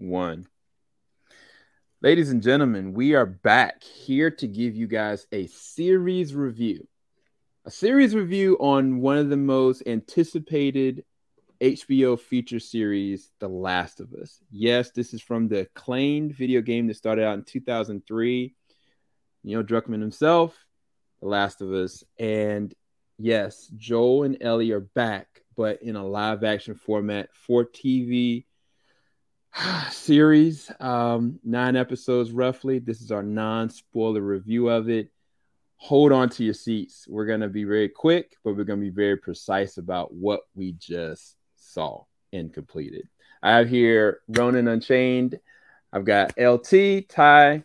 one. Ladies and gentlemen, we are back here to give you guys a series review. A series review on one of the most anticipated HBO feature series, The Last of Us. Yes, this is from the acclaimed video game that started out in 2003. Neil Druckmann himself, The Last of Us. And yes, Joel and Ellie are back, but in a live action format for TV series, um, nine episodes roughly. This is our non spoiler review of it. Hold on to your seats. We're going to be very quick, but we're going to be very precise about what we just saw and completed. I have here Ronin Unchained. I've got LT, Ty.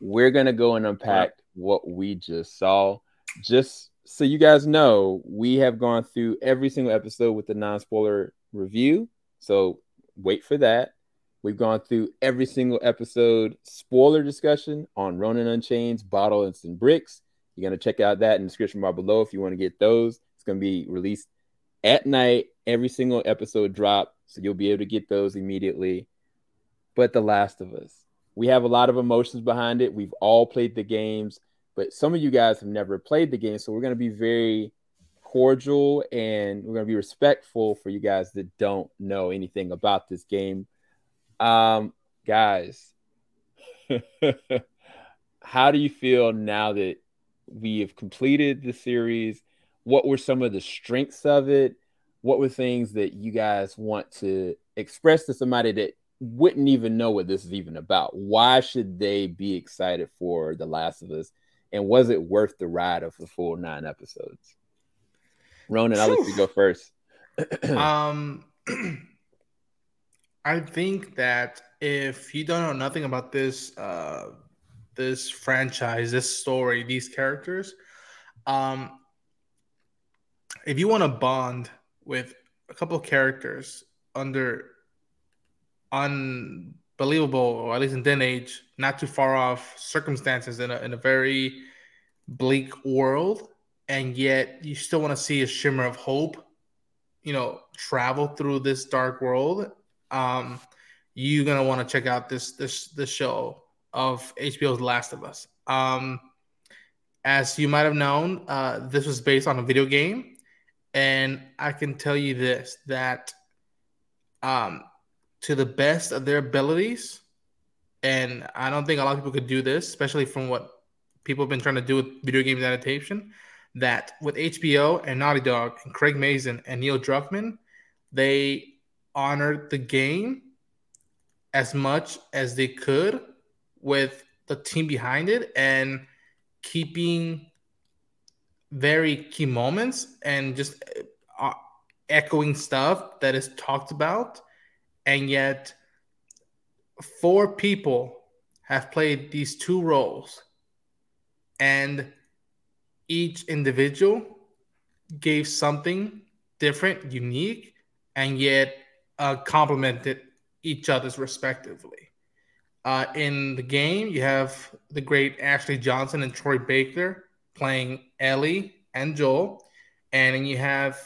We're going to go and unpack what we just saw. Just so you guys know, we have gone through every single episode with the non spoiler review. So wait for that. We've gone through every single episode spoiler discussion on Ronin Unchained, Bottle and Some Bricks. You're going to check out that in the description bar below if you want to get those. It's going to be released at night, every single episode drop. So you'll be able to get those immediately. But The Last of Us, we have a lot of emotions behind it. We've all played the games, but some of you guys have never played the game. So we're going to be very cordial and we're going to be respectful for you guys that don't know anything about this game. Um, guys, how do you feel now that we have completed the series? What were some of the strengths of it? What were things that you guys want to express to somebody that wouldn't even know what this is even about? Why should they be excited for The Last of Us? And was it worth the ride of the full nine episodes? Ronan, I'll let you go first. um, I think that if you don't know nothing about this, uh, this franchise, this story, these characters, um, if you want to bond with a couple of characters under unbelievable, or at least in then age, not too far off circumstances in a, in a very bleak world, and yet you still want to see a shimmer of hope, you know, travel through this dark world, um, you're gonna want to check out this this this show of HBO's Last of Us. Um, as you might have known, uh, this was based on a video game, and I can tell you this that um, to the best of their abilities, and I don't think a lot of people could do this, especially from what people have been trying to do with video games adaptation that with HBO and Naughty Dog and Craig Mazin and Neil Druckmann, they honored the game as much as they could with the team behind it and keeping very key moments and just uh, echoing stuff that is talked about. And yet four people have played these two roles. And each individual gave something different, unique, and yet uh, complemented each other's respectively. Uh, in the game, you have the great Ashley Johnson and Troy Baker playing Ellie and Joel, and then you have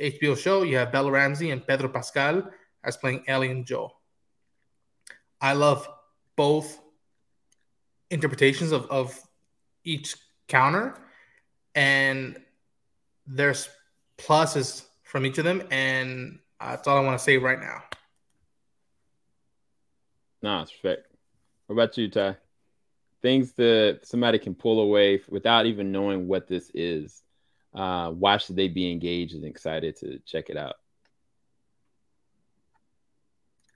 HBO show. You have Bella Ramsey and Pedro Pascal as playing Ellie and Joel. I love both interpretations of, of each counter and there's pluses from each of them, and that's all I want to say right now. Nah, it's respect. What about you, Ty? Things that somebody can pull away without even knowing what this is. Uh, why should they be engaged and excited to check it out?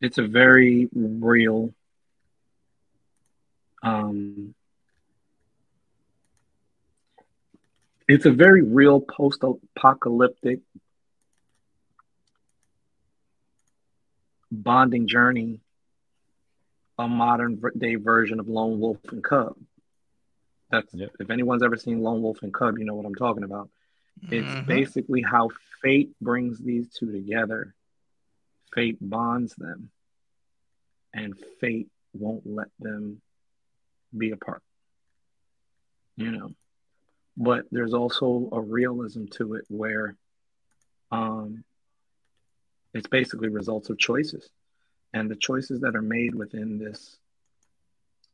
It's a very real um, it's a very real post-apocalyptic bonding journey a modern day version of lone wolf and cub. That's yep. if anyone's ever seen lone wolf and cub you know what i'm talking about. It's mm-hmm. basically how fate brings these two together. Fate bonds them and fate won't let them be apart. You know but there's also a realism to it where um, it's basically results of choices. And the choices that are made within this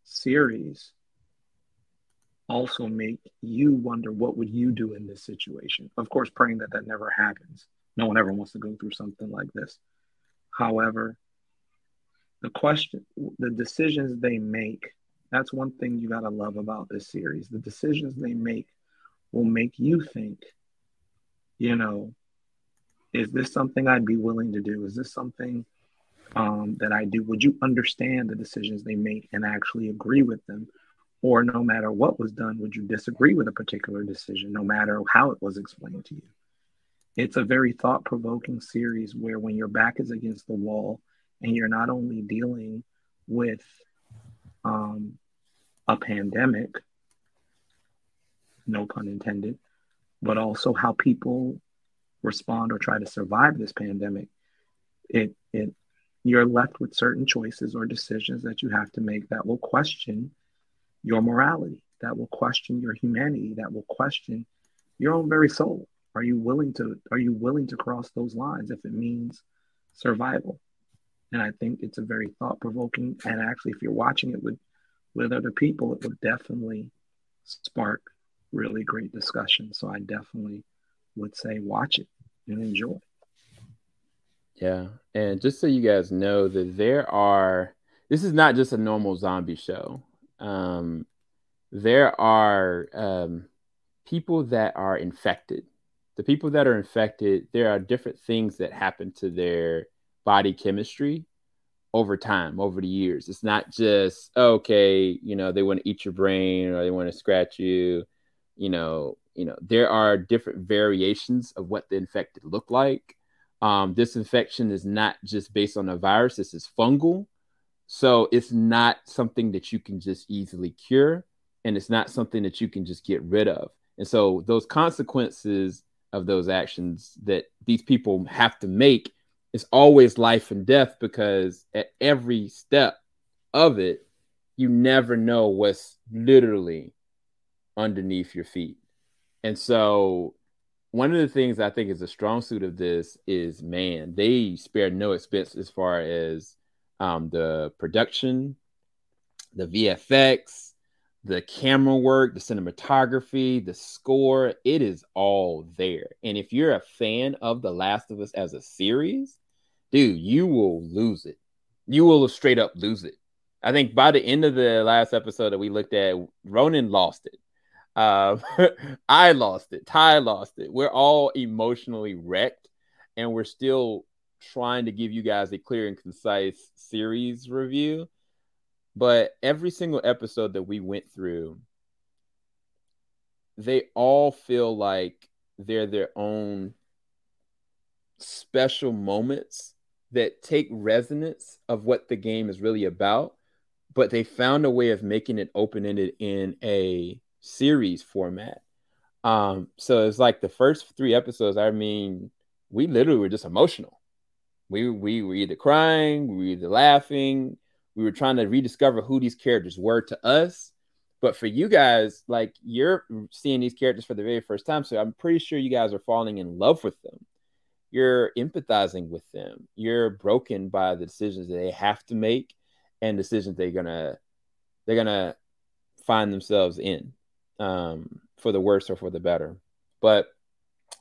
series also make you wonder what would you do in this situation. Of course, praying that that never happens. No one ever wants to go through something like this. However, the question, the decisions they make, that's one thing you got to love about this series. The decisions they make will make you think, you know, is this something I'd be willing to do? Is this something um, that I do? Would you understand the decisions they make and actually agree with them? Or no matter what was done, would you disagree with a particular decision, no matter how it was explained to you? It's a very thought provoking series where when your back is against the wall and you're not only dealing with um, a pandemic, no pun intended, but also how people respond or try to survive this pandemic, it it you're left with certain choices or decisions that you have to make that will question your morality, that will question your humanity, that will question your own very soul. Are you willing to are you willing to cross those lines if it means survival? And I think it's a very thought provoking and actually if you're watching it with with other people, it would definitely spark really great discussion. So I definitely would say watch it and enjoy. Yeah. And just so you guys know that there are this is not just a normal zombie show. Um, there are um, people that are infected. The people that are infected, there are different things that happen to their body chemistry over time, over the years. It's not just okay, you know, they want to eat your brain or they want to scratch you. You know, you know, there are different variations of what the infected look like. Um, this infection is not just based on a virus; this is fungal, so it's not something that you can just easily cure, and it's not something that you can just get rid of. And so those consequences of those actions that these people have to make is always life and death because at every step of it, you never know what's literally underneath your feet. And so, one of the things I think is a strong suit of this is man, they spare no expense as far as um, the production, the VFX, the camera work, the cinematography, the score. It is all there. And if you're a fan of The Last of Us as a series, dude, you will lose it. You will straight up lose it. I think by the end of the last episode that we looked at, Ronan lost it. Uh, I lost it. Ty lost it. We're all emotionally wrecked, and we're still trying to give you guys a clear and concise series review. But every single episode that we went through, they all feel like they're their own special moments that take resonance of what the game is really about, but they found a way of making it open ended in a series format. Um, so it's like the first three episodes. I mean, we literally were just emotional. We we were either crying, we were either laughing. We were trying to rediscover who these characters were to us. But for you guys, like you're seeing these characters for the very first time, so I'm pretty sure you guys are falling in love with them you're empathizing with them. You're broken by the decisions that they have to make and decisions they're gonna they're gonna find themselves in um, for the worse or for the better. But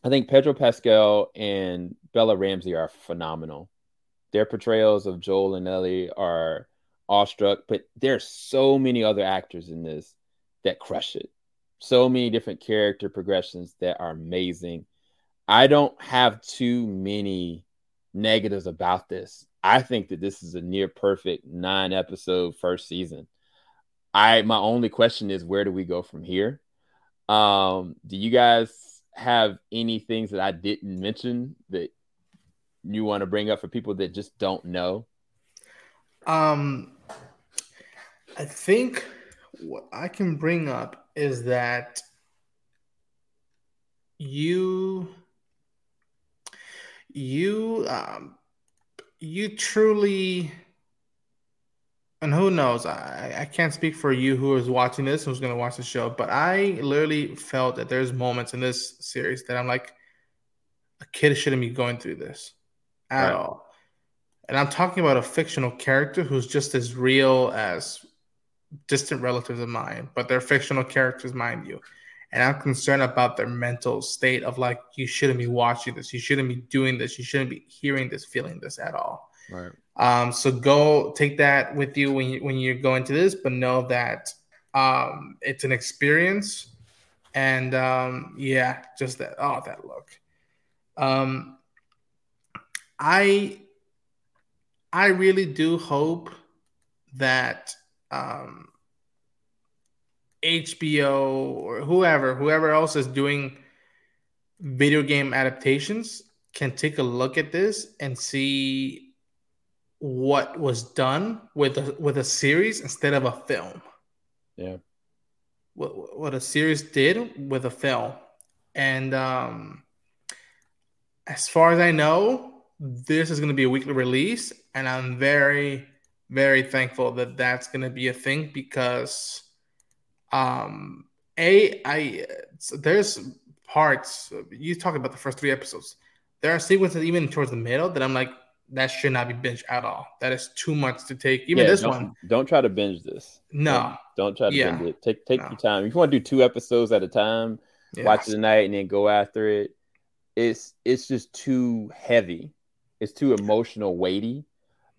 I think Pedro Pascal and Bella Ramsey are phenomenal. Their portrayals of Joel and Ellie are awestruck, but there's so many other actors in this that crush it. So many different character progressions that are amazing. I don't have too many negatives about this. I think that this is a near perfect nine episode first season. I my only question is where do we go from here? Um, do you guys have any things that I didn't mention that you want to bring up for people that just don't know? Um, I think what I can bring up is that you you um, you truly and who knows I, I can't speak for you who is watching this who's going to watch the show but i literally felt that there's moments in this series that i'm like a kid shouldn't be going through this at right. all And I'm talking about a fictional character who's just as real as distant relatives of mine, but they're fictional characters, mind you. And I'm concerned about their mental state of like, you shouldn't be watching this, you shouldn't be doing this, you shouldn't be hearing this, feeling this at all. Right. Um, so go take that with you when you when you're going to this, but know that um, it's an experience. And um, yeah, just that. Oh, that look. Um, I I really do hope that um, HBO or whoever, whoever else is doing video game adaptations can take a look at this and see what was done with a, with a series instead of a film. Yeah. What, what a series did with a film. And um, as far as I know, this is going to be a weekly release. And I'm very, very thankful that that's going to be a thing because, um, A, I, there's parts, you talk about the first three episodes. There are sequences even towards the middle that I'm like, that should not be binge at all. That is too much to take. Even yeah, this don't, one. Don't try to binge this. No. Don't, don't try to Yeah. binge it. Take take No. your time. If you want to do two episodes at a time, Yeah. watch it tonight and then go after it. It's it's just too heavy. It's too emotional, weighty,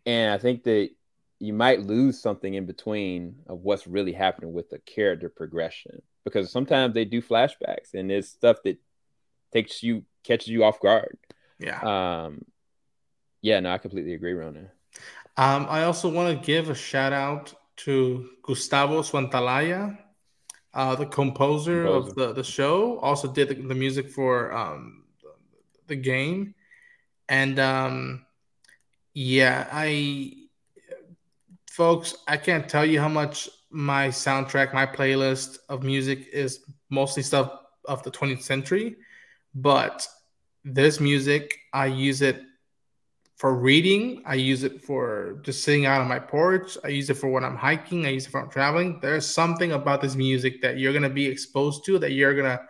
and I think that you might lose something in between of what's really happening with the character progression because sometimes they do flashbacks and it's stuff that takes you catches you off guard. Yeah. Um, yeah, no, I completely agree, Rona. Um, I also want to give a shout out to Gustavo Santaolalla, uh, the composer, of the, the show. Also did the, the music for um, the game, and um, yeah, I folks, I can't tell you how much my soundtrack, my playlist of music is mostly stuff of the 20th century, but this music I use it for reading. I use it for just sitting out on my porch. I use it for when I'm hiking. I use it for traveling. There's something about this music that you're gonna be exposed to that you're gonna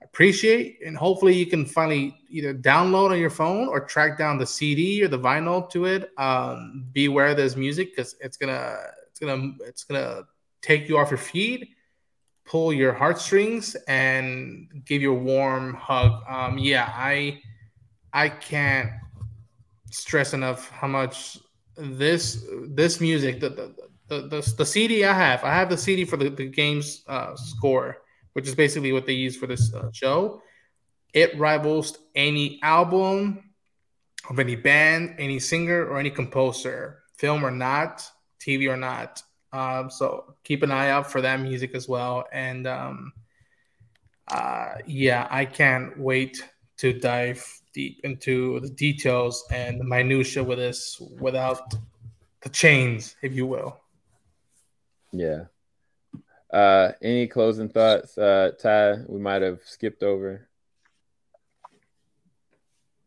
appreciate, and hopefully you can finally either download on your phone or track down the CD or the vinyl to it. Um, beware this music because it's gonna it's gonna it's gonna take you off your feet, pull your heartstrings, and give you a warm hug. Um, yeah, I I can't stress enough how much this this music the the, the, the, the CD I have. I have the CD for the, the game's uh, score which is basically what they use for this uh, show. It rivals any album of any band any singer or any composer film or not TV or not. Um, so keep an eye out for that music as well. And um, uh, yeah I can't wait to dive deep into the details and the minutia with this without the chains, if you will. Yeah. Uh, any closing thoughts, uh, Ty? We might have skipped over.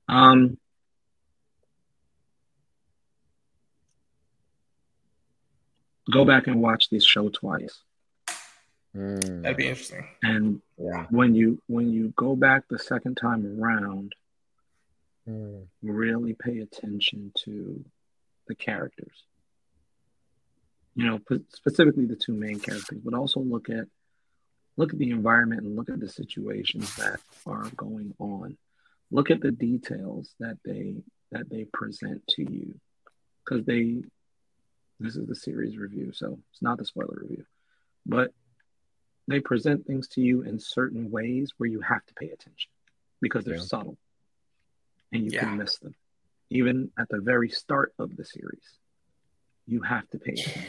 Um, go back and watch this show twice. Mm, That'd be interesting. And yeah. when you when you go back the second time around, Mm, really pay attention to the characters. You know, specifically the two main characters, but also look at look at the environment and look at the situations that are going on. Look at the details that they that they present to you, because they this is the series review, so it's not the spoiler review, but they present things to you in certain ways where you have to pay attention because they're Yeah. subtle and you Yeah. can miss them. Even at the very start of the series, you have to pay attention.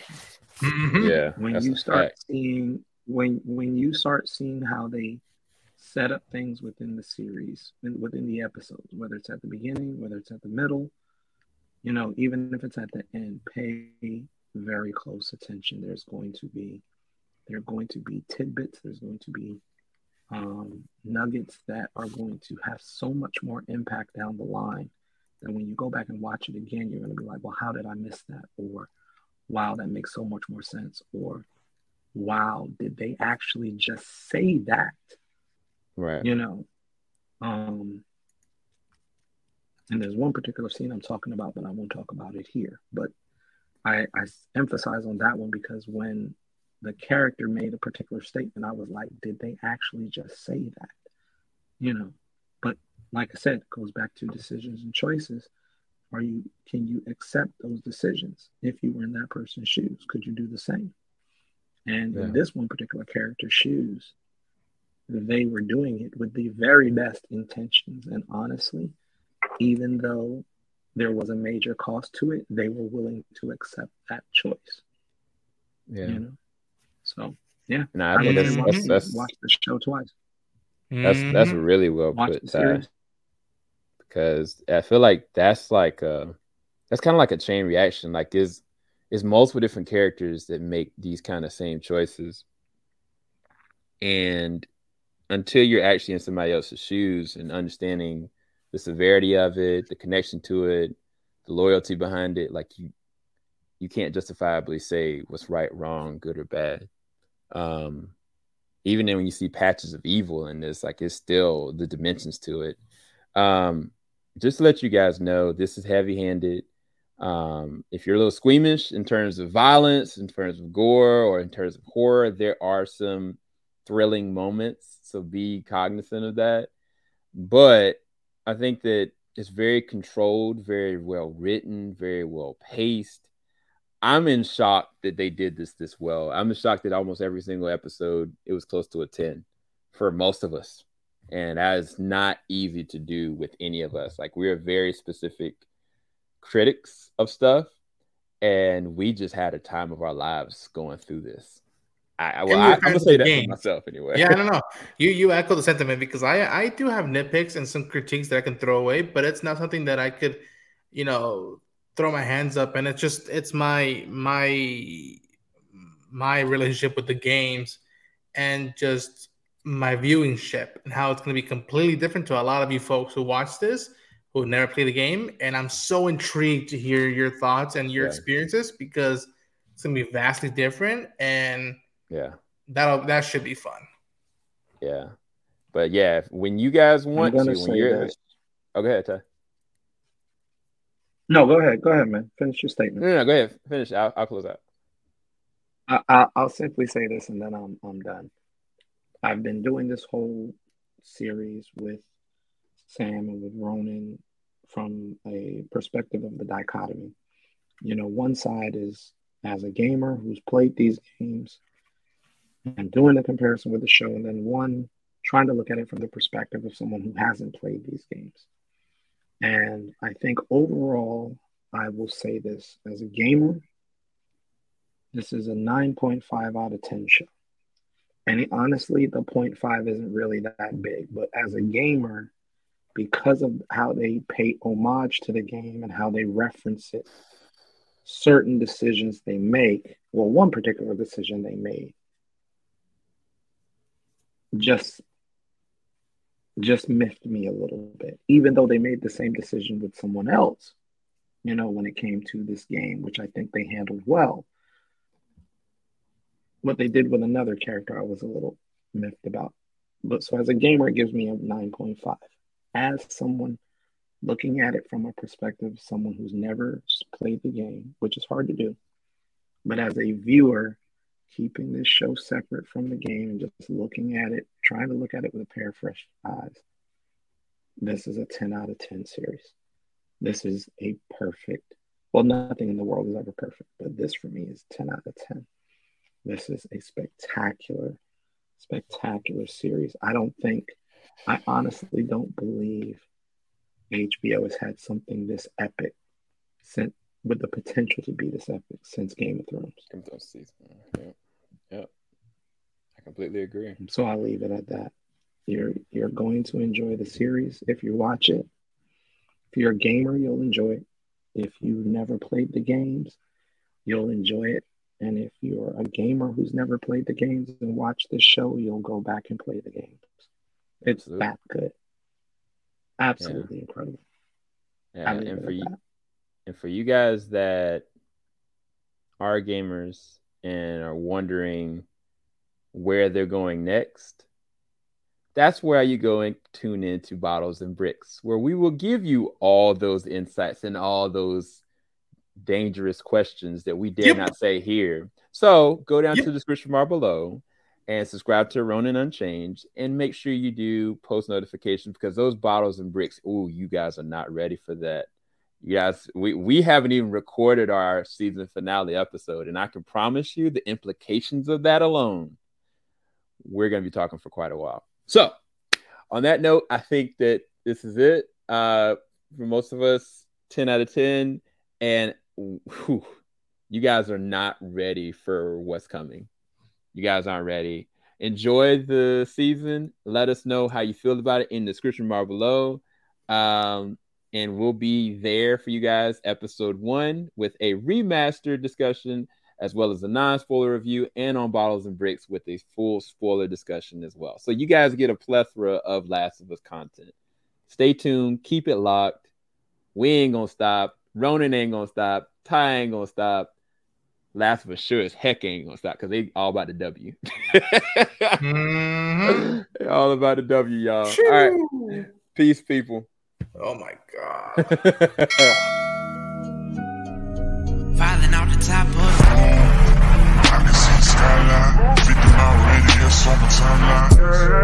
Mhm. Yeah. When you start fact. seeing when when you start seeing how they set up things within the series, in- within the episodes, whether it's at the beginning, whether it's at the middle, you know, even if it's at the end, pay very close attention. There's going to be there are going to be tidbits. There's going to be um, nuggets that are going to have so much more impact down the line that when you go back and watch it again, you're going to be like, well, how did I miss that? Or, wow, that makes so much more sense. Or, wow, did they actually just say that? Right. You know, um, And there's one particular scene I'm talking about, but I won't talk about it here. But I, I emphasize on that one because when the character made a particular statement, I was like, did they actually just say that? You know, but like I said, it goes back to decisions and choices. Are you can you accept those decisions if you were in that person's shoes? Could you do the same? And yeah. in this one particular character's shoes, they were doing it with the very best intentions. And honestly, even though there was a major cost to it, they were willing to accept that choice. Yeah. You know? So yeah. No, I, I think that's, that's, that's watch the show twice. That's that's mm-hmm. really well watch put, Ty. Because I feel like that's like a that's kind of like a chain reaction. Like is is multiple different characters that make these kind of same choices. And until you're actually in somebody else's shoes and understanding the severity of it, the connection to it, the loyalty behind it, like you you can't justifiably say what's right, wrong, good or bad. Um, even when you see patches of evil in this, like it's still the dimensions to it. Um, just to let you guys know, this is heavy handed. Um, if you're a little squeamish in terms of violence, in terms of gore, or in terms of horror, there are some thrilling moments. So be cognizant of that. But I think that it's very controlled, very well written, very well paced. I'm in shock that they did this this well. I'm in shock that almost every single episode it was close to a 10 for most of us. And that is not easy to do with any of us. Like we're very specific critics of stuff and we just had a time of our lives going through this. I, well, I, am gonna say that game. for myself anyway. Yeah, I don't know. You you echo the sentiment because I I do have nitpicks and some critiques that I can throw away, but it's not something that I could, you know, throw my hands up. And it's just it's my my my relationship with the games and just my viewing ship and how it's going to be completely different to a lot of you folks who watch this who never play the game. And I'm so intrigued to hear your thoughts and your yeah. experiences because it's going to be vastly different and yeah. That'll that should be fun. Yeah. But yeah, when you guys want to, when you're this. oh, go ahead, Ty. No, go ahead. Go ahead, man. Finish your statement. No, no, go ahead. Finish. I'll, I'll close out. I, I'll simply say this, and then I'm I'm done. I've been doing this whole series with Sam and with Ronan from a perspective of the dichotomy. You know, one side is as a gamer who's played these games and doing the comparison with the show, and then one trying to look at it from the perspective of someone who hasn't played these games. And I think overall, I will say this as a gamer, this is a 9.5 out of 10 show. And honestly, the 0.5 isn't really that big, but as a gamer, because of how they pay homage to the game and how they reference it, certain decisions they make, well, one particular decision they made just just miffed me a little bit, even though they made the same decision with someone else, you know, when it came to this game, which I think they handled well. What they did with another character, I was a little miffed about. But so as a gamer, it gives me a 9.5. As someone looking at it from a perspective someone who's never played the game, which is hard to do, but as a viewer, keeping this show separate from the game and just looking at it, trying to look at it with a pair of fresh eyes. This is a 10 out of 10 series. This is a perfect, well, nothing in the world is ever perfect, but this for me is 10 out of 10. This is a spectacular, spectacular series. I don't think, I honestly don't believe HBO has had something this epic since with the potential to be this epic since Game of Thrones. Game of Thrones season. Yeah. Completely agree. So I'll leave it at that. You're you're going to enjoy the series if you watch it. If you're a gamer, you'll enjoy it. If you've never played the games, you'll enjoy it. And if you're a gamer who's never played the games and watch this show, you'll go back and play the games. It's Absolutely. that good. Absolutely yeah. incredible. Yeah, and for you, that. and for you guys that are gamers and are wondering where they're going next, that's where you go and tune into Bottles and Bricks, where we will give you all those insights and all those dangerous questions that we dare yep. not say here. So go down yep. to the description bar below and subscribe to Ronin Unchained and make sure you do post notifications because those bottles and bricks, oh, you guys are not ready for that. Yes, we, we haven't even recorded our season finale episode, and I can promise you the implications of that alone, we're going to be talking for quite a while. So, on that note, I think that this is it. Uh, for most of us, 10 out of 10. And whew, you guys are not ready for what's coming. You guys aren't ready. Enjoy the season. Let us know how you feel about it in the description bar below. Um, and we'll be there for you guys, episode one, with a remastered discussion, as well as a non spoiler review, and on Bottles and Bricks with a full spoiler discussion as well. So you guys get a plethora of Last of Us content. Stay tuned, keep it locked. We ain't gonna stop. Ronin ain't gonna stop. Ty ain't gonna stop. Last of Us sure as heck ain't gonna stop because they all about the W. mm-hmm. All about the W, y'all. All right. Peace, people. Oh my god. skyline. 50 mile radius on my timeline.